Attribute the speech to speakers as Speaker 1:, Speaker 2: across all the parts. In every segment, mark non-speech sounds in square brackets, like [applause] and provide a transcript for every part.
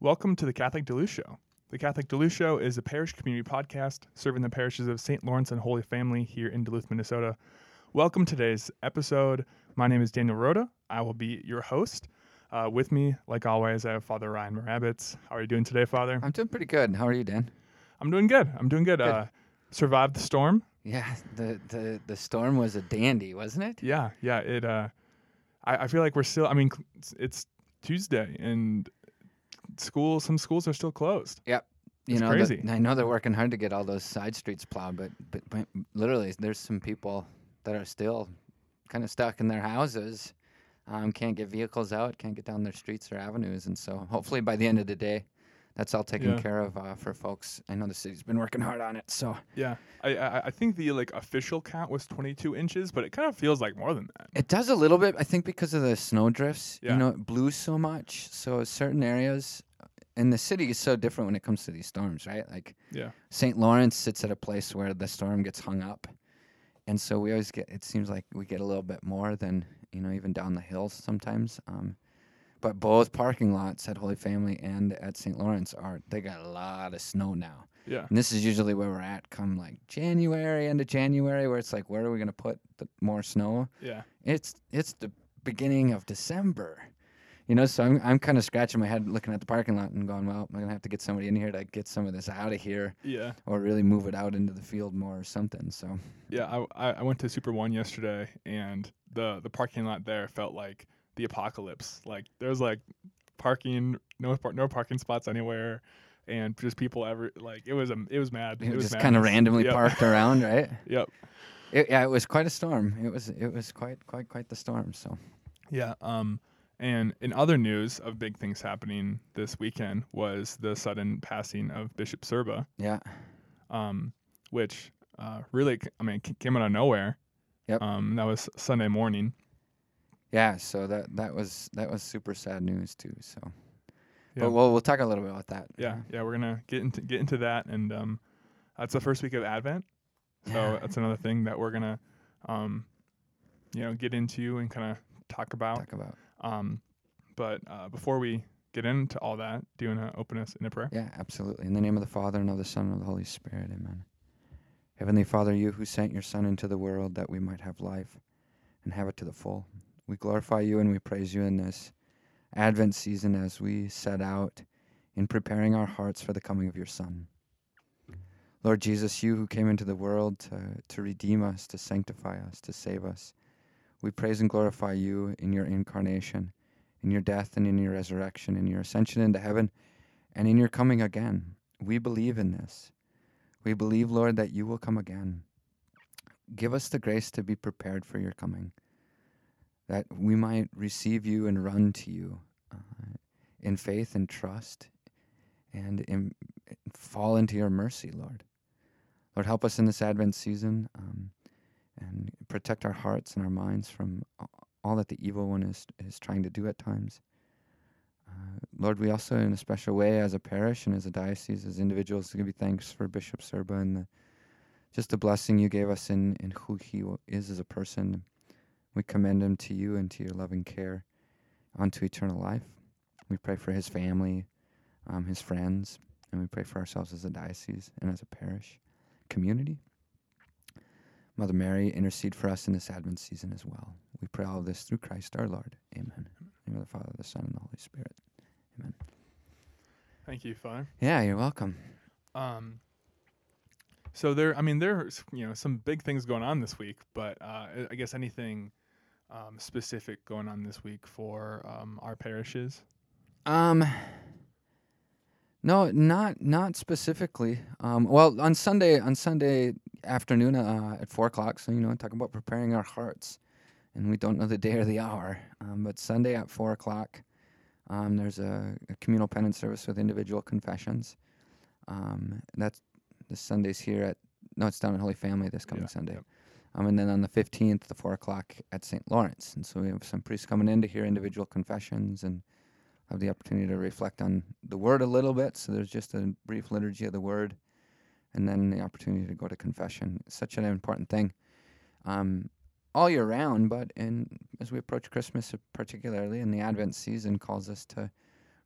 Speaker 1: Welcome to the Catholic Duluth Show. The Catholic Duluth Show is a parish community podcast serving the parishes of St. Lawrence and Holy Family here in Duluth, Minnesota. Welcome to today's episode. My name is Daniel Rhoda. I will be your host. Uh, with me, like always, I have Father Ryan Moravitz. How are you doing today, Father?
Speaker 2: I'm doing pretty good. How are you, Dan?
Speaker 1: I'm doing good. I'm doing good.
Speaker 2: Good.
Speaker 1: Uh, survived the storm.
Speaker 2: Yeah, the, the the storm was a dandy, wasn't it?
Speaker 1: Yeah, yeah. It. Uh, I, I feel like we're still. I mean, it's Tuesday and school. Some schools are still closed. Yep.
Speaker 2: You
Speaker 1: It's
Speaker 2: know, the- I know they're working hard to get all those side streets plowed, but, but but literally, there's some people that are still kind of stuck in their houses. Um, can't get vehicles out, can't get down their streets or avenues, and so hopefully by the end of the day, that's all taken
Speaker 1: Yeah.
Speaker 2: care of uh, for folks. I know the city's been working hard on it, so
Speaker 1: Yeah, I, I I think the like official count was 22 inches, but it kind of feels like more than that.
Speaker 2: It does a little bit, I think, because of the snow drifts.
Speaker 1: Yeah.
Speaker 2: You know, it blew so much. So certain areas, and the city is so different when it comes to these storms, right? Like
Speaker 1: Yeah,
Speaker 2: St. Lawrence sits at a place where the storm gets hung up, and so we always get. It seems like we get a little bit more than you know, even down the hills sometimes. Um, but both parking lots at Holy Family and at St. Lawrence are they got a lot of snow now.
Speaker 1: yeah,
Speaker 2: And this is usually where we're at come like January, end of January, where it's like, where are we gonna put the more snow?
Speaker 1: yeah,
Speaker 2: it's it's the beginning of December. You know, so I'm I'm kind of scratching my head looking at the parking lot and going, well, I'm gonna have to get somebody in here to get some of this out of here,
Speaker 1: yeah,
Speaker 2: or really move it out into the field more or something. So
Speaker 1: yeah. I, I I went to Super One yesterday, and the the parking lot there felt like the apocalypse. Like there's like parking, no no parking spots anywhere, and just people ever like it was a it was mad.
Speaker 2: it
Speaker 1: was
Speaker 2: just kind of randomly
Speaker 1: Yep.
Speaker 2: parked around, right? [laughs]
Speaker 1: Yep.
Speaker 2: It, yeah, it was quite a storm. It was it was quite quite quite the storm. So
Speaker 1: Yeah. Um. And in other news of big things happening this weekend was the sudden passing of Bishop Sirba.
Speaker 2: yeah,
Speaker 1: um, which uh, really, I mean, came out of nowhere.
Speaker 2: Yep.
Speaker 1: Um, that was Sunday morning.
Speaker 2: yeah. So that that was that was super sad news too. So,
Speaker 1: Yeah.
Speaker 2: but we'll we'll talk a little bit about that.
Speaker 1: yeah, yeah, we're gonna get into get into that, and um, that's the first week of Advent, so
Speaker 2: Yeah.
Speaker 1: that's another thing that we're gonna, um, you know, get into and kind of talk about.
Speaker 2: talk about.
Speaker 1: Um, but uh, before we get into all that, do you wanna open us in a prayer?
Speaker 2: Yeah, absolutely. In the name of the Father, and of the Son, and of the Holy Spirit. Amen. Heavenly Father, you who sent your Son into the world that we might have life and have it to the full, we glorify you and we praise you in this Advent season as we set out in preparing our hearts for the coming of your Son. Lord Jesus, you who came into the world to, to redeem us, to sanctify us, to save us, we praise and glorify you in your incarnation, in your death and in your resurrection, in your ascension into heaven and in your coming again. We believe in this. We believe, Lord, that you will come again. Give us the grace to be prepared for your coming, that we might receive you and run to you uh, in faith and trust and in, fall into your mercy, Lord. Lord, help us in this Advent season um, and protect our hearts and our minds from all that the evil one is, is trying to do at times. Uh, Lord, we also, in a special way, as a parish and as a diocese, as individuals, give you thanks for Bishop Sirba and the, just the blessing you gave us in, in who he is as a person. We commend him to you and to your loving care unto eternal life. We pray for his family, um, his friends, and we pray for ourselves as a diocese and as a parish community. Mother Mary, intercede for us in this Advent season as well. We pray all of this through Christ our Lord. Amen. In the name of the Father, the Son, and the Holy Spirit. Amen.
Speaker 1: Thank you, Father.
Speaker 2: Yeah, you're welcome.
Speaker 1: Um, so there, I mean, there's you know some big things going on this week, but uh, I- I guess anything um, specific going on this week for um, our parishes.
Speaker 2: Um, no, not not specifically. Um, well, on Sunday on Sunday afternoon uh, at four o'clock. So you know, talk about preparing our hearts, and we don't know the day or the hour. Um, but Sunday at four o'clock, um, there's a, a communal penance service with individual confessions. Um, that's this Sunday's here at no, it's down in Holy Family this coming
Speaker 1: Yeah,
Speaker 2: Sunday.
Speaker 1: yep.
Speaker 2: Um, and then on the 15th, the 4 o'clock at St. Lawrence. And so we have some priests coming in to hear individual confessions and have the opportunity to reflect on the Word a little bit. So there's just a brief liturgy of the Word and then the opportunity to go to confession. It's such an important thing um, all year round, but in, as we approach Christmas, particularly in the Advent season, calls us to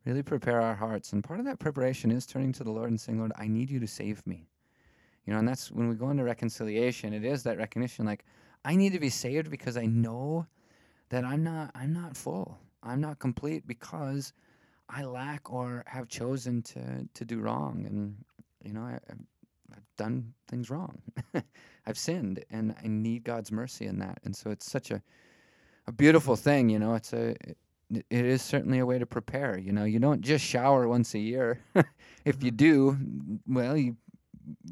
Speaker 2: really prepare our hearts. And part of that preparation is turning to the Lord and saying, Lord, I need you to save me. You know, and that's when we go into reconciliation, it is that recognition like, I need to be saved because I know that I'm not I'm not full. I'm not complete because I lack or have chosen to to do wrong and you know, I, I've done things wrong. [laughs] I've sinned and I need God's mercy in that. And so it's such a a beautiful thing, you know. It's a it, it is certainly a way to prepare, you know. You don't just shower once a year. [laughs] if you mm-hmm. do, well, you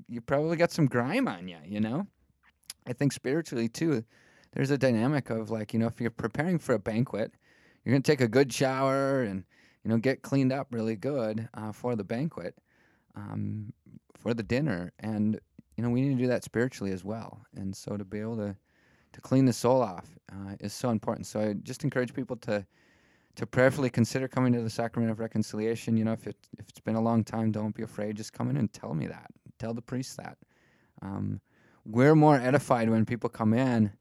Speaker 2: you probably got some grime on you, you know. I think spiritually too, there's a dynamic of like, you know, if you're preparing for a banquet, you're going to take a good shower and, you know, get cleaned up really good uh, for the banquet, um, for the dinner. And, you know, we need to do that spiritually as well. And so to be able to, to clean the soul off uh, is so important. So I just encourage people to, to prayerfully consider coming to the sacrament of reconciliation. You know, if it if it's been a long time, don't be afraid. Just come in and tell me that. Tell the priest that. Um, we're more edified when people come in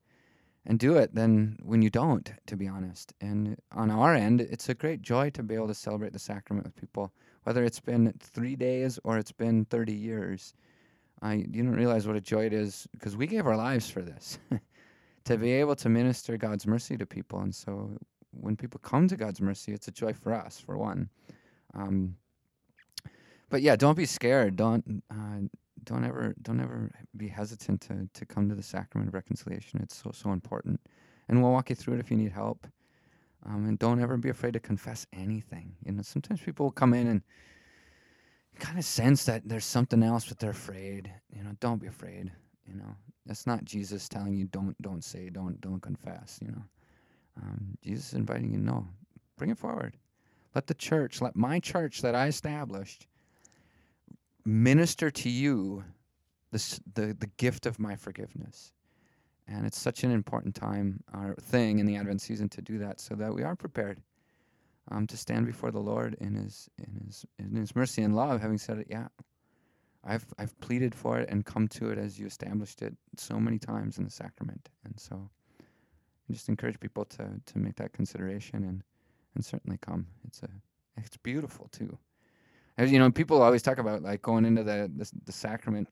Speaker 2: and do it than when you don't, to be honest. And on our end, it's a great joy to be able to celebrate the sacrament with people, whether it's been three days or it's been 30 years. I you don't realize what a joy it is because we gave our lives for this, [laughs] to be able to minister God's mercy to people. And so when people come to God's mercy, it's a joy for us, for one. Um, but yeah, don't be scared. Don't uh, don't ever don't ever be hesitant to to come to the sacrament of reconciliation. It's so so important, and we'll walk you through it if you need help. Um, and don't ever be afraid to confess anything. You know, sometimes people will come in and kind of sense that there's something else, but they're afraid. You know, don't be afraid. You know, that's not Jesus telling you don't don't say don't don't confess. You know, um, Jesus is inviting you. No, bring it forward. Let the church, let my church that I established, minister to you the, the, the gift of my forgiveness. And it's such an important time or thing in the Advent season to do that so that we are prepared um, to stand before the Lord in his in his in his mercy and love, having said it, yeah. I've I've pleaded for it and come to it as you established it so many times in the sacrament. And so I just encourage people to to make that consideration and and certainly come. It's a it's beautiful too you know, people always talk about like going into the, the, the sacrament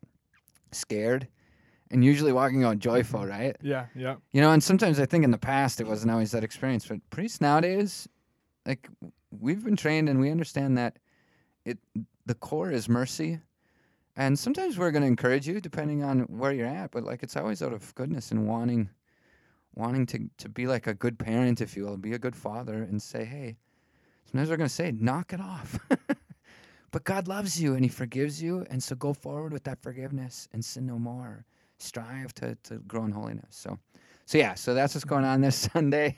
Speaker 2: scared and usually walking out joyful, mm-hmm. right?
Speaker 1: Yeah, yeah.
Speaker 2: You know, and sometimes I think in the past it wasn't always that experience, but priests nowadays, like we've been trained and we understand that it the core is mercy. And sometimes we're going to encourage you depending on where you're at, but like it's always out of goodness and wanting wanting to to be like a good parent if you will, be a good father and say, "Hey, sometimes we're going to say, knock it off." [laughs] But God loves you and He forgives you. And so go forward with that forgiveness and sin no more. Strive to, to grow in holiness. So, so yeah, so that's what's going on this [laughs] Sunday.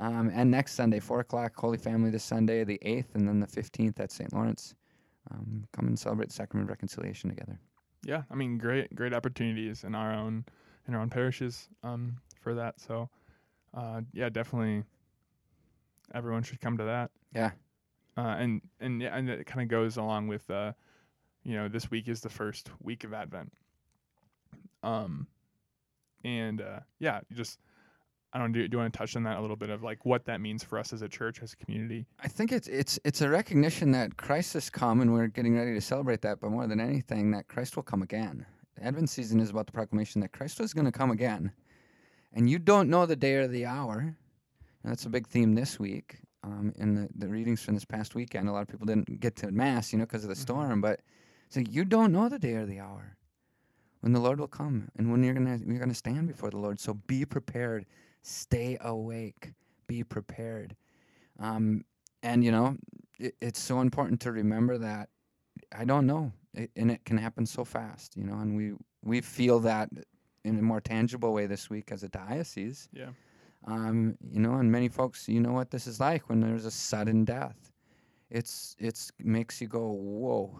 Speaker 2: Um, and next Sunday, 4 o'clock, Holy Family this Sunday, the 8th, and then the 15th at St. Lawrence. Um, come and celebrate the Sacrament of Reconciliation together.
Speaker 1: Yeah, I mean, great, great opportunities in our own in our own parishes um, for that. So, uh, yeah, definitely, everyone should come to that.
Speaker 2: Yeah,
Speaker 1: uh, and and and it kind of goes along with uh, you know, this week is the first week of Advent. Um, and uh, yeah, just I don't do. Do you want to touch on that a little bit of like what that means for us as a church, as a community?
Speaker 2: I think it's it's it's a recognition that Christ has come, and we're getting ready to celebrate that. But more than anything, that Christ will come again. Advent season is about the proclamation that Christ is going to come again, and you don't know the day or the hour. that's a big theme this week um, in the, the readings from this past weekend. A lot of people didn't get to Mass, you know, because of the mm-hmm. storm. But it's like you don't know the day or the hour when the Lord will come and when you're gonna you're gonna stand before the Lord. So be prepared. Stay awake. Be prepared. Um, and you know, it, it's so important to remember that I don't know, it, and it can happen so fast. You know, and we we feel that in a more tangible way this week as a diocese.
Speaker 1: Yeah.
Speaker 2: Um, you know, and many folks, you know what this is like when there's a sudden death. It's it's makes you go whoa.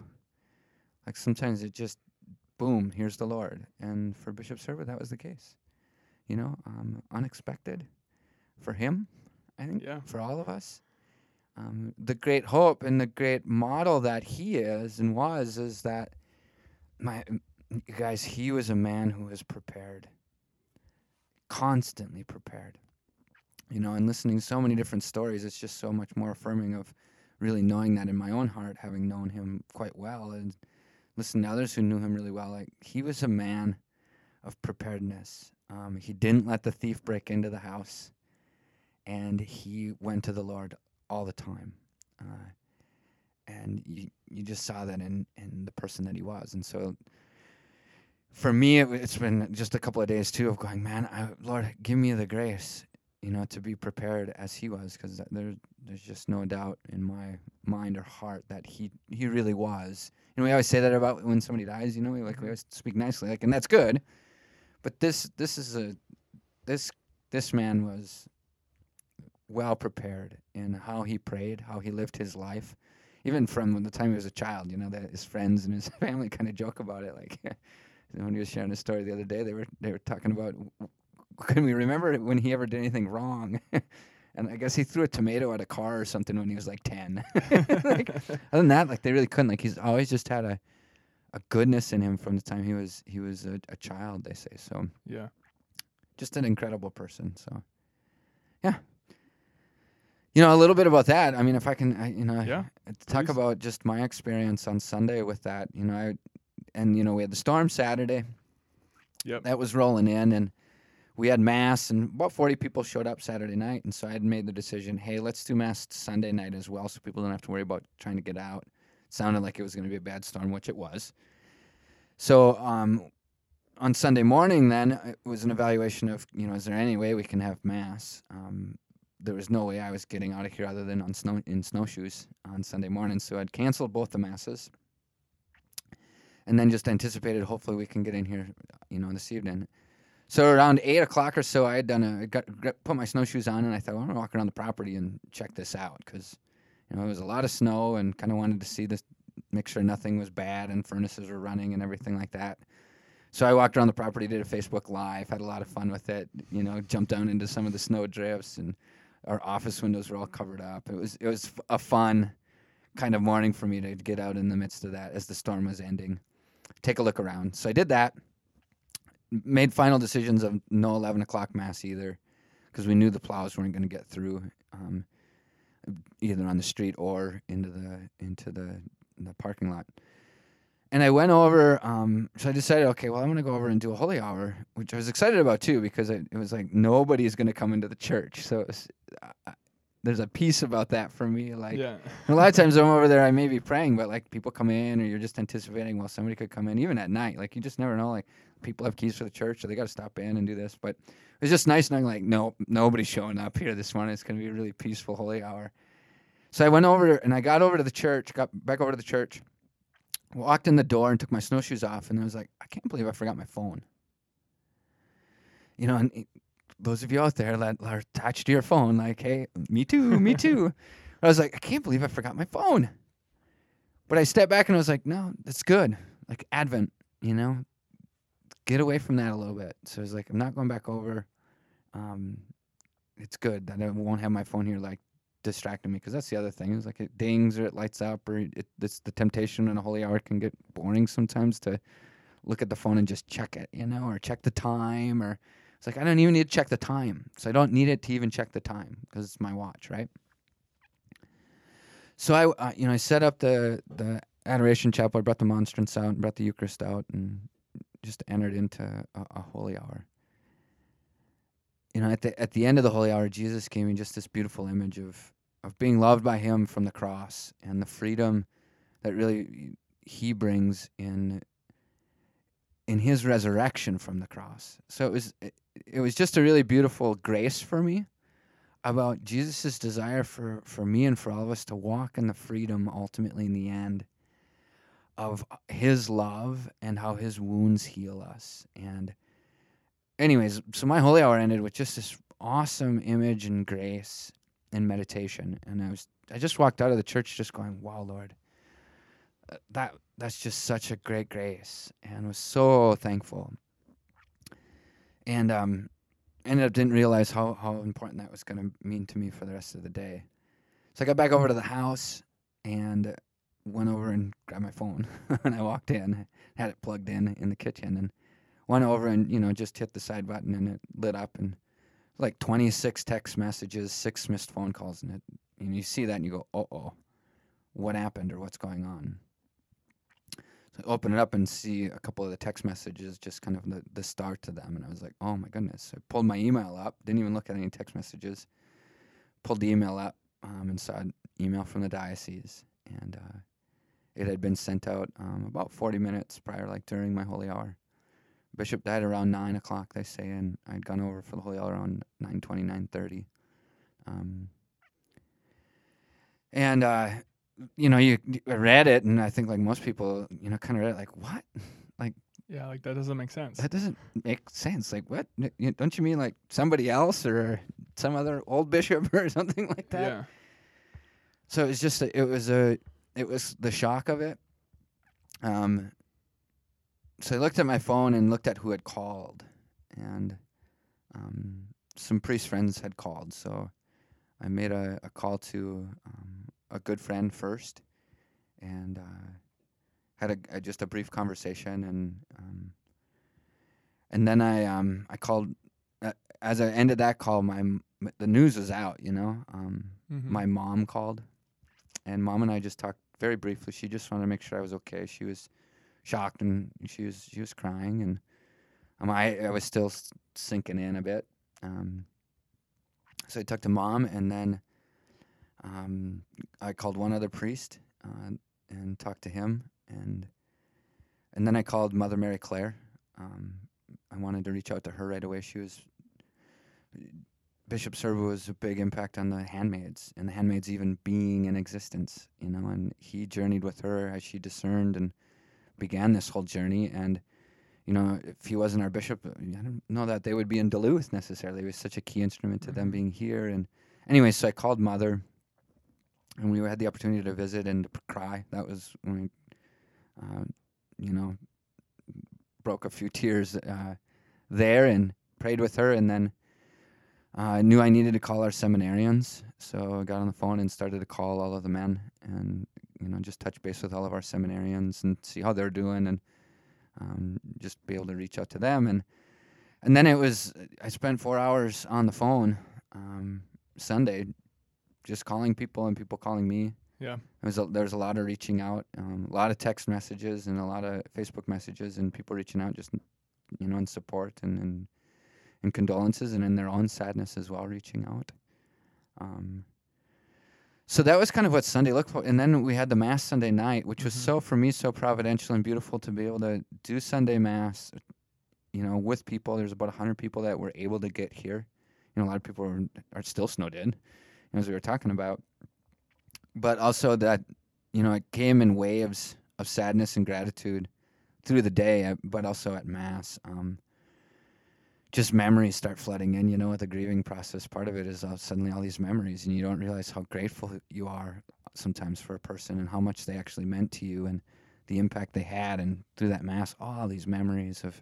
Speaker 2: Like sometimes it just boom, here's the Lord. And for Bishop Sirba, that was the case. You know, um, unexpected for him, I think,
Speaker 1: yeah.
Speaker 2: for all of us. Um, the great hope and the great model that he is and was is that my guys, he was a man who was prepared, constantly prepared you know, and listening to so many different stories, it's just so much more affirming of really knowing that in my own heart, having known him quite well, and listening to others who knew him really well, like he was a man of preparedness. Um, he didn't let the thief break into the house, and he went to the Lord all the time. Uh, and you you just saw that in in the person that he was, and so for me, it, has been just a couple of days too of going, man, I, Lord, give me the grace, you know, to be prepared as He was, because there, there's just no doubt in my mind or heart that He, He really was. And we always say that about when somebody dies, you know, we like we mm-hmm. always speak nicely, like, and that's good. But this, this is a, this, this man was well prepared in how he prayed, how he lived his life, even from the time he was a child. You know, that his friends and his [laughs] family kind of joke about it, like. [laughs] when he was sharing a story the other day, they were they were talking about [laughs] can we remember when he ever did anything wrong? [laughs] and I guess he threw a tomato at a car or something when he was like ten. [laughs] like, other than that, like they really couldn't. Like he's always just had a a goodness in him from the time he was he was a, a child. They say so.
Speaker 1: Yeah,
Speaker 2: just an incredible person. So, yeah. You know a little bit about that. I mean, if I can, I, you know,
Speaker 1: yeah,
Speaker 2: talk please. about just my experience on Sunday with that. You know, I and you know we had the storm Saturday.
Speaker 1: Yep.
Speaker 2: That was rolling in, and we had mass, and about forty people showed up Saturday night, and so I had made the decision, hey, let's do mass Sunday night as well, so people don't have to worry about trying to get out. It sounded like it was going to be a bad storm, which it was. So um, on Sunday morning, then it was an evaluation of, you know, is there any way we can have mass? Um, there was no way I was getting out of here other than on snow in snowshoes on Sunday morning, so I'd canceled both the masses and then just anticipated hopefully we can get in here, you know, this evening. So around eight o'clock or so, I had done a got, put my snowshoes on, and I thought well, I'm gonna walk around the property and check this out because you know it was a lot of snow and kind of wanted to see this, make sure nothing was bad and furnaces were running and everything like that. So I walked around the property, did a Facebook Live, had a lot of fun with it. You know, jumped down into some of the snow drifts, and our office windows were all covered up. It was it was a fun kind of morning for me to get out in the midst of that as the storm was ending take a look around. So I did that. Made final decisions of no 11 o'clock mass either, because we knew the plows weren't going to get through, um, either on the street or into the into the the parking lot. And I went over, um, so I decided, okay, well, I'm going to go over and do a holy hour, which I was excited about too, because it, it was like nobody's going to come into the church. So was, there's a piece about that for me. Like
Speaker 1: yeah.
Speaker 2: a lot of times I'm over there, I may be praying, but like people come in, or you're just anticipating, well, somebody could come in, even at night. Like you just never know. Like people have keys for the church, so they got to stop in and do this. But it's just nice knowing, like, no, nobody's showing up here this morning. It's gonna be a really peaceful holy hour. So I went over and I got over to the church, got back over to the church, walked in the door and took my snowshoes off, and I was like, I can't believe I forgot my phone. You know, and those of you out there that are attached to your phone, like, hey, me too, me [laughs] too. I was like, I can't believe I forgot my phone. But I stepped back and I was like, no, that's good. Like Advent, you know, get away from that a little bit. So I was like, I'm not going back over. Um, it's good that I won't have my phone here like distracting me because that's the other thing is like it dings or it lights up or it, it's the temptation in a holy hour can get boring sometimes to look at the phone and just check it, you know, or check the time or it's like I don't even need to check the time. So I don't need it to even check the time because it's my watch, right? So I, uh, you know, I set up the the adoration chapel. I brought the monstrance out, and brought the Eucharist out, and just entered into a, a holy hour. You know, at the at the end of the holy hour, Jesus gave me just this beautiful image of of being loved by Him from the cross and the freedom that really He brings in in His resurrection from the cross. So it was it was just a really beautiful grace for me about Jesus' desire for, for me and for all of us to walk in the freedom ultimately in the end of his love and how his wounds heal us. And anyways, so my holy hour ended with just this awesome image and grace and meditation. And I was I just walked out of the church just going, Wow, Lord, uh, that that's just such a great grace and was so thankful and um, ended up didn't realize how how important that was going to mean to me for the rest of the day. So I got back over to the house and went over and grabbed my phone [laughs] and I walked in, had it plugged in in the kitchen and went over and you know just hit the side button and it lit up and like 26 text messages, six missed phone calls and it and you see that and you go, "Uh-oh." what happened or what's going on. So I open it up and see a couple of the text messages, just kind of the, the start to them. And I was like, oh my goodness. I pulled my email up, didn't even look at any text messages, pulled the email up um, and saw an email from the diocese. And uh, it had been sent out um, about 40 minutes prior, like during my holy hour. Bishop died around 9 o'clock, they say, and I'd gone over for the holy hour around 9.20, 9.30. Um, and uh, you know, you, read it, and I think like most people, you know, kind of read it like, what? [laughs] Like
Speaker 1: Yeah, like that doesn't make sense.
Speaker 2: that doesn't make sense. Like what? Don't you mean like somebody else or some other old [laughs] bishop or something like that?
Speaker 1: yeah.
Speaker 2: So it's just a, it was a it was the shock of it. Um. So I looked at my phone and looked at who had called, and um, some priest friends had called. So I made a, a call to um, a good friend first, and uh, had a, a just a brief conversation, and um, and then I um I called. Uh, as I ended that call, my the news was out. You know, um,
Speaker 1: Mhm.
Speaker 2: my mom called, and mom and I just talked very briefly. She just wanted to make sure I was okay. She was shocked and she was she was crying, and um, I I was still sinking in a bit. Um, so I talked to mom, and then um, I called one other priest uh, and talked to him, and and then I called Mother Mary Claire. Um, I wanted to reach out to her right away. She was Bishop Sirba was a big impact on the handmaids, and the handmaids even being in existence, you know. And he journeyed with her as she discerned and began this whole journey. And you know, if he wasn't our bishop, uh, I don't know that they would be in Duluth necessarily. He was such a key instrument to them
Speaker 1: Mhm.
Speaker 2: being here. And anyway, so I called Mother, and we had the opportunity to visit and to cry. That was when we, uh, you know, broke a few tears uh, there and prayed with her, and then. Uh, I knew I needed to call our seminarians, so I got on the phone and started to call all of the men, and you know, just touch base with all of our seminarians and see how they're doing, and um, just be able to reach out to them, and and then it was I spent four hours on the phone um, Sunday, just calling people and people calling me.
Speaker 1: Yeah.
Speaker 2: There was a, there was a lot of reaching out, um, a lot of text messages and a lot of Facebook messages, and people reaching out just you know in support and and, and condolences and in their own sadness as well, reaching out. Um, so that was kind of what Sunday looked like, and then we had the Mass Sunday night, which was
Speaker 1: Mhm.
Speaker 2: so for me so providential and beautiful to be able to do Sunday Mass, you know, with people. There's about hundred people that were able to get here. You know, a lot of people are, are still snowed in, as we were talking about. But also that, you know, it came in waves of sadness and gratitude through the day, but also at Mass. Um, just memories start flooding in, you know, with the grieving process. Part of it is uh, suddenly all these memories, and you don't realize how grateful you are sometimes for a person and how much they actually meant to you and the impact they had. And through that Mass, all these memories of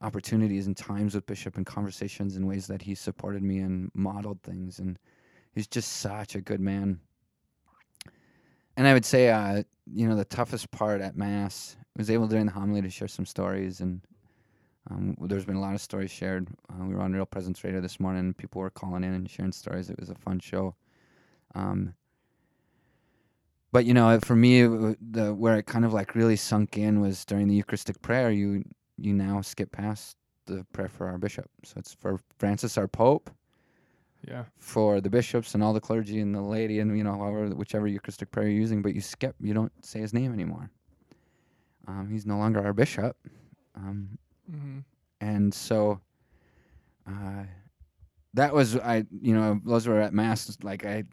Speaker 2: opportunities and times with Bishop and conversations and ways that he supported me and modeled things. And he's just such a good man. And I would say, uh, you know, the toughest part at Mass was able during the homily to share some stories. And um, there's been a lot of stories shared. Uh, we were on Real Presence Radio this morning. People were calling in and sharing stories. It was a fun show. Um, but you know, for me, it the where it kind of like really sunk in was during the Eucharistic prayer. You you now skip past the prayer for our bishop. So it's for Francis, our Pope,
Speaker 1: Yeah.
Speaker 2: for the bishops and all the clergy and the laity, and you know, however, whichever Eucharistic prayer you're using. But you skip, you don't say his name anymore. Um, he's no longer our bishop, um,
Speaker 1: hmm
Speaker 2: and so uh, that was I. You know, those were at mass. Like I,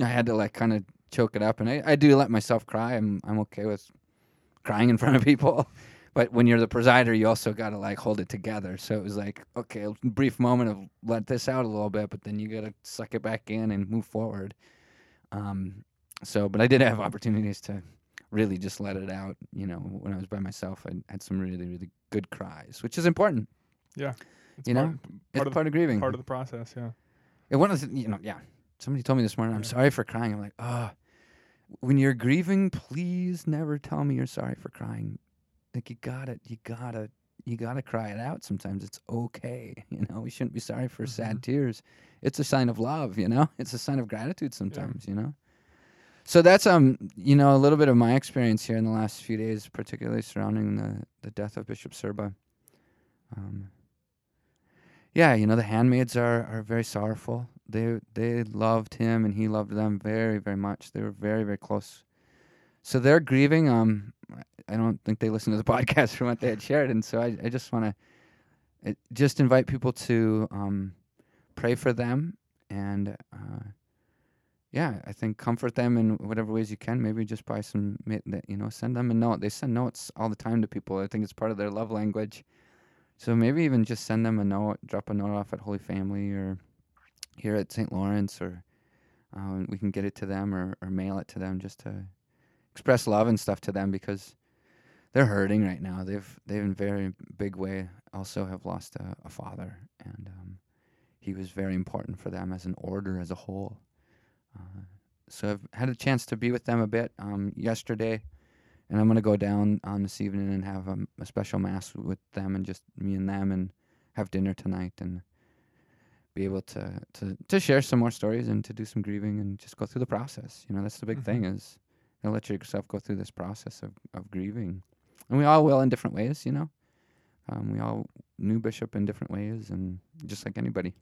Speaker 2: I had to like kind of choke it up, and I, I do let myself cry. I'm I'm okay with crying in front of people. [laughs] But when you're the presider, you also got to like hold it together. So it was like, okay, a brief moment of let this out a little bit, but then you got to suck it back in and move forward. Um, so, but I did have opportunities to really just let it out. You know, when I was by myself, I had some really, really good cries, which is important.
Speaker 1: It's
Speaker 2: You
Speaker 1: part,
Speaker 2: know,
Speaker 1: part
Speaker 2: It's
Speaker 1: of
Speaker 2: part of grieving.
Speaker 1: part of the process. Yeah.
Speaker 2: And one of the, you know, yeah. Somebody told me this morning, I'm
Speaker 1: Yeah.
Speaker 2: sorry for crying. I'm like, ah, when you're grieving, please never tell me you're sorry for crying. Like you gotta, you gotta, you gotta cry it out. Sometimes it's okay. You know, we shouldn't be sorry for sad tears. It's a sign of love. You know, it's a sign of gratitude. Sometimes, you know. So that's um you know a little bit of my experience here in the last few days, particularly surrounding the the death of Bishop Sirba. Um, yeah, you know the handmaids are are very sorrowful. They they loved him and he loved them very very much. They were very very close. So they're grieving. Um, I don't think they listened to the [laughs] podcast from what they had shared, and so I I just want to just invite people to um pray for them and uh, yeah, I think comfort them in whatever ways you can. Maybe just buy some, you know, send them a note. They send notes all the time to people. I think it's part of their love language. So maybe even just send them a note, drop a note off at Holy Family or here at St. Lawrence, or um, we can get it to them or, or mail it to them just to express love and stuff to them because they're hurting right now. They've they've in very big way also have lost a, a father, and um, he was very important for them as an order as a whole. Uh, so I've had a chance to be with them a bit um, yesterday, and I'm going to go down on this evening and have a, a, special mass with them and just me and them and have dinner tonight and be able to, to, to share some more stories and to do some grieving and just go through the process. You know, that's the big mm-hmm. thing is you know, let yourself go through this process of, of grieving. And we all will in different ways, you know. Um, we all knew Bishop in different ways and just like anybody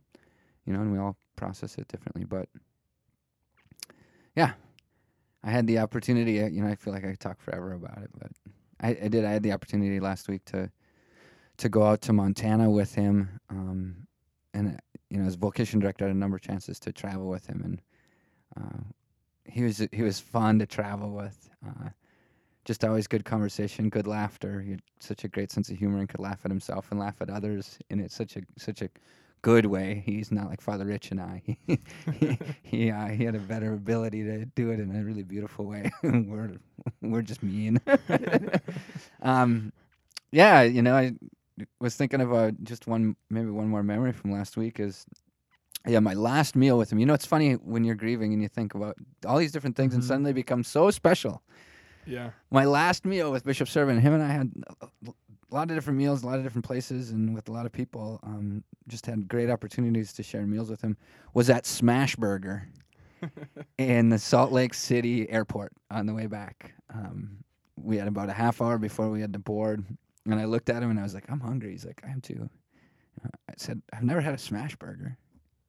Speaker 2: you know, and we all process it differently. But yeah, I had the opportunity. Uh, you know, I feel like I could talk forever about it, but I, I did. I had the opportunity last week to to go out to Montana with him, um, and uh, you know, as vocation director, I had a number of chances to travel with him, and uh, he was he was fun to travel with. Uh, just always good conversation, good laughter. He had such a great sense of humor and could laugh at himself and laugh at others, and it's such a such a good way. He's not like Father Rich and I. [laughs] he he, uh, he had a better ability to do it in a really beautiful way. [laughs] we're we're just mean. [laughs] um, yeah, you know, I was thinking of uh, just one maybe one more memory from last week is yeah, my last meal with him. You know, it's funny when you're grieving and you think about all these different things mm-hmm. and suddenly become so special.
Speaker 1: Yeah.
Speaker 2: My last meal with Bishop Serban, him and I had a lot of different meals, a lot of different places, and with a lot of people. Um, just had great opportunities to share meals with him. Was at Smash Burger [laughs] in the Salt Lake City airport on the way back. Um, we had about a half hour before we had to board, and I looked at him and I was like, "I'm hungry." He's like, "I am too." I said, "I've never had a Smash Burger."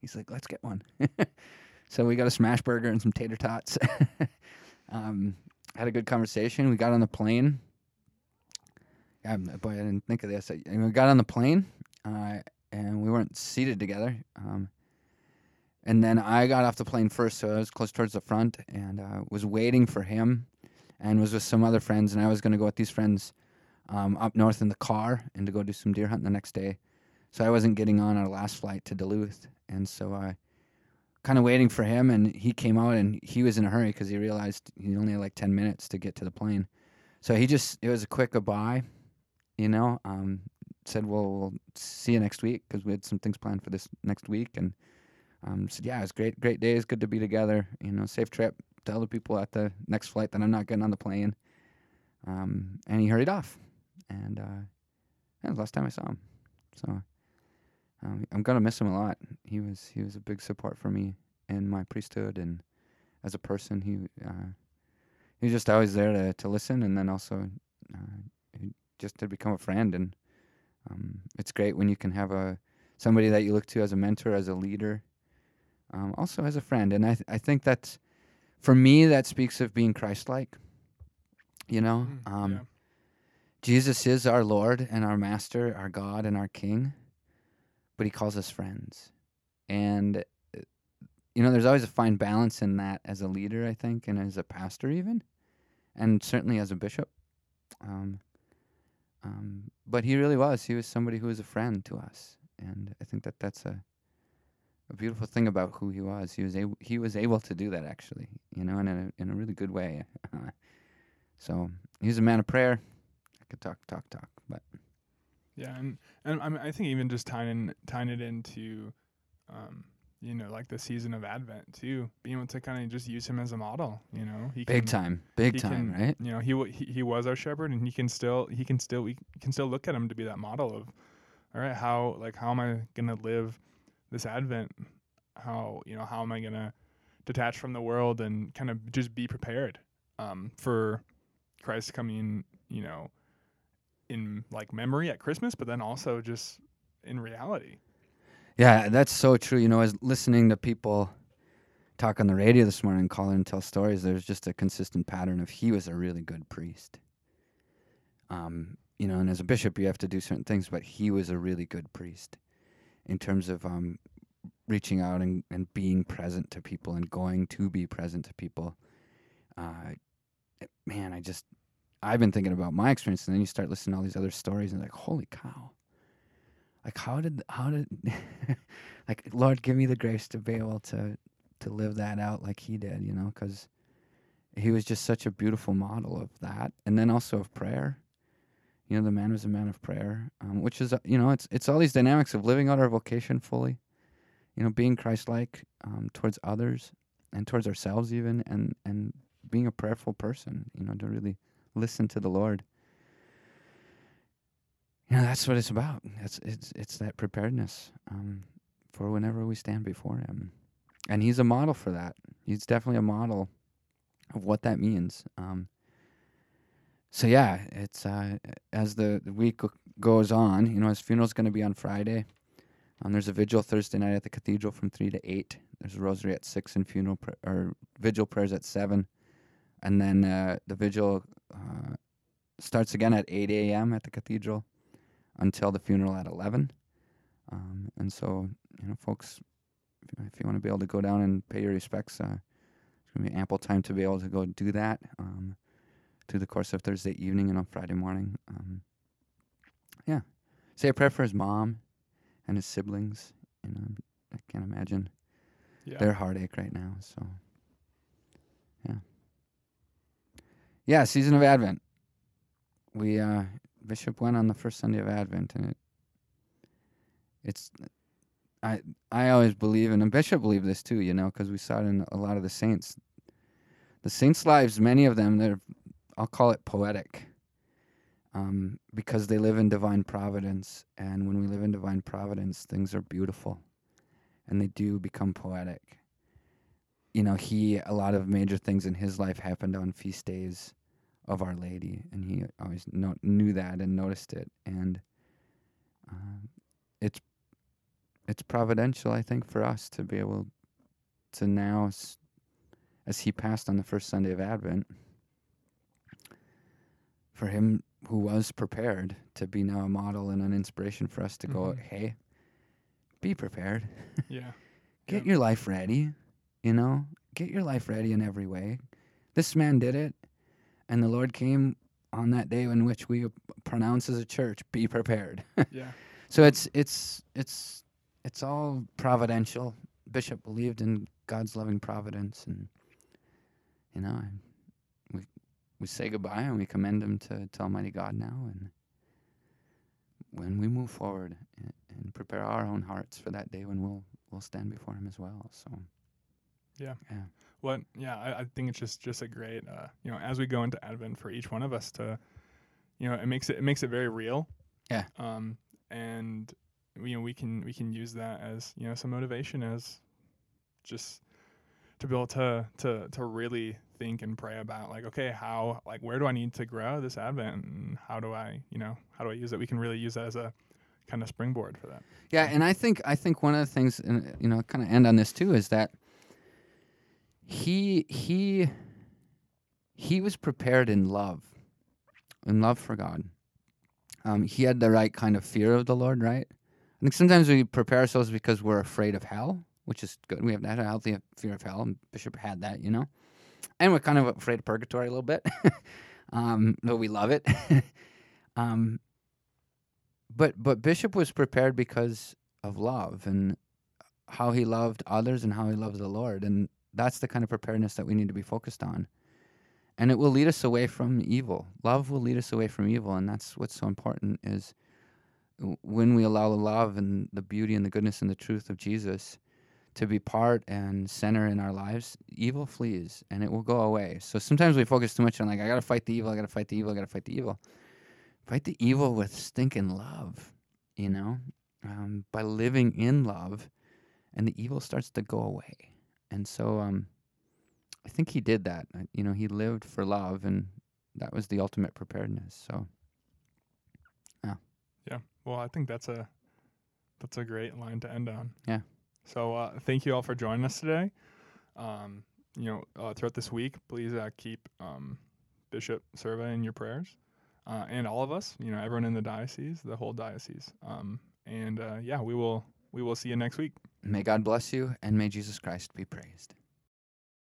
Speaker 2: He's like, "Let's get one." [laughs] so we got a Smash Burger and some tater tots. [laughs] um, had a good conversation. We got on the plane yeah, boy, I didn't think of this. And we got on the plane, uh, and we weren't seated together. Um, and then I got off the plane first, so I was close towards the front, and uh, was waiting for him, and was with some other friends, and I was going to go with these friends um, up north in the car and to go do some deer hunting the next day. So I wasn't getting on our last flight to Duluth, and so I kind of waiting for him, and he came out, and he was in a hurry because he realized he only had like ten minutes to get to the plane. So he just it was a quick goodbye, you know, um, said, well, we'll see you next week because we had some things planned for this next week. And um, said, yeah, it's great, great days, good to be together. You know, safe trip. Tell the people at the next flight that I'm not getting on the plane. Um, and he hurried off. And uh, that was the last time I saw him. So um, I'm gonna miss him a lot. He was he was a big support for me in my priesthood and as a person. He uh, he was just always there to to listen and then also uh, just to become a friend. And um, it's great when you can have a somebody that you look to as a mentor, as a leader, um, also as a friend. And I th- I think that's for me that speaks of being Christ-like. You know, mm, um, yeah. Jesus is our Lord and our Master, our God and our King, but He calls us friends. And you know, there's always a fine balance in that as a leader, I think, and as a pastor, even, and certainly as a bishop. Um, um, but he really was. He was somebody who was a friend to us, and I think that that's a a beautiful thing about who he was. He was able he was able to do that actually, you know, and in a in a really good way. [laughs] so he was a man of prayer. I could talk, talk, talk, but
Speaker 1: yeah, and and I, mean, I think even just tying in, tying it into um, you know, like the season of Advent too, being able to kind of just use him as a model. You know,
Speaker 2: he big can, time, big time,
Speaker 1: can,
Speaker 2: right?
Speaker 1: You know, he, he he was our shepherd, and he can still he can still we can still look at him to be that model of, all right, how like how am I gonna live this Advent? How you know how am I gonna detach from the world and kind of just be prepared um, for Christ coming, you know, in like memory at Christmas, but then also just in reality.
Speaker 2: Yeah, that's so true. You know, as listening to people talk on the radio this morning, call in and tell stories, there's just a consistent pattern of he was a really good priest. Um, you know, and as a bishop, you have to do certain things, but he was a really good priest in terms of um, reaching out and, and being present to people and going to be present to people. Uh, man, I just, I've been thinking about my experience, and then you start listening to all these other stories, and like, holy cow like how did how did [laughs] like lord give me the grace to be able to to live that out like he did you know because he was just such a beautiful model of that. And then also of prayer. You know the man was a man of prayer um, which is you know it's it's all these dynamics of living out our vocation fully you know being christ-like um, towards others and towards ourselves even and and being a prayerful person you know to really listen to the lord you know that's what it's about. It's it's it's that preparedness um, for whenever we stand before him. And he's a model for that. He's definitely a model of what that means um, so yeah it's uh, as the, week goes on you know his funeral's going to be on friday. Um, there's a vigil thursday night at the cathedral from 3 to 8 there's a rosary at 6 and funeral pr- or vigil prayers at 7 and then uh, the vigil uh, starts again at 8 a.m at the cathedral until the funeral at 11. Um, and so, you know, folks, if you want to be able to go down and pay your respects, uh, there's going to be ample time to be able to go do that um, through the course of Thursday evening and on Friday morning. Um, yeah. Say a prayer for his mom and his siblings. You know, I can't imagine
Speaker 1: Yeah.
Speaker 2: their heartache right now. So, yeah. Yeah, season of Advent. We uh, Bishop went on the first Sunday of Advent, and it it's I I always believe, and the Bishop believed this too, you know, because we saw it in a lot of the saints. The saints' lives, many of them, they're I'll call it poetic, um, because they live in divine providence, and when we live in divine providence, things are beautiful, and they do become poetic. You know, he a lot of major things in his life happened on feast days of Our Lady, and he always no, knew that and noticed it, and um, it's it's providential, I think, for us to be able to now, s- as he passed on the first Sunday of Advent, for him who was prepared to be now a model and an inspiration for us to go,
Speaker 1: Mhm.
Speaker 2: hey, be prepared, [laughs]
Speaker 1: Yeah.
Speaker 2: get
Speaker 1: Yeah.
Speaker 2: your life ready, you know, get your life ready in every way. This man did it, and the Lord came on that day in which we pronounce as a church, be prepared. [laughs]
Speaker 1: Yeah.
Speaker 2: so it's it's it's it's all providential. Bishop believed in God's loving providence, and you know, we we say goodbye and we commend him to, to Almighty God now, and when we move forward and, and prepare our own hearts for that day when we'll we'll stand before Him as well. So
Speaker 1: Yeah.
Speaker 2: yeah,
Speaker 1: What? Yeah, I, I think it's just just a great, uh, you know, as we go into Advent for each one of us to, you know, it makes it it makes it very real.
Speaker 2: Yeah.
Speaker 1: Um, and you know we can we can use that as you know some motivation as just to be able to to to really think and pray about like okay how like where do I need to grow this Advent and how do I you know how do I use it? We can really use that as a kind of springboard for that.
Speaker 2: yeah, and I think I think one of the things, and you know, kind of end on this too, is that he he he was prepared in love, in love for God. Um, he had the right kind of fear of the Lord, right? I think sometimes we prepare ourselves because we're afraid of hell, which is good. We have that healthy fear of hell, and Bishop had that, you know. And we're kind of afraid of purgatory a little bit, [laughs] um, though we love it. [laughs] um, but but Bishop was prepared because of love and how he loved others and how he loves the Lord, and that's the kind of preparedness that we need to be focused on. And it will lead us away from evil. Love will lead us away from evil, and that's what's so important is when we allow the love and the beauty and the goodness and the truth of Jesus to be part and center in our lives, evil flees and it will go away. So sometimes we focus too much on like I got to fight the evil, I got to fight the evil, I got to fight the evil. Fight the evil with stinking love, you know, um, by living in love, and the evil starts to go away. And so, um, I think he did that. You know, he lived for love, and that was the ultimate preparedness. So
Speaker 1: Yeah. Yeah. Well, I think that's a that's a great line to end on.
Speaker 2: Yeah.
Speaker 1: So uh, thank you all for joining us today. Um, you know, uh, throughout this week, please uh, keep um, Bishop Sirba in your prayers, uh, and all of us. You know, everyone in the diocese, the whole diocese. Um, and uh, yeah, we will we will see you next week.
Speaker 2: May God bless you, and may Jesus Christ be praised.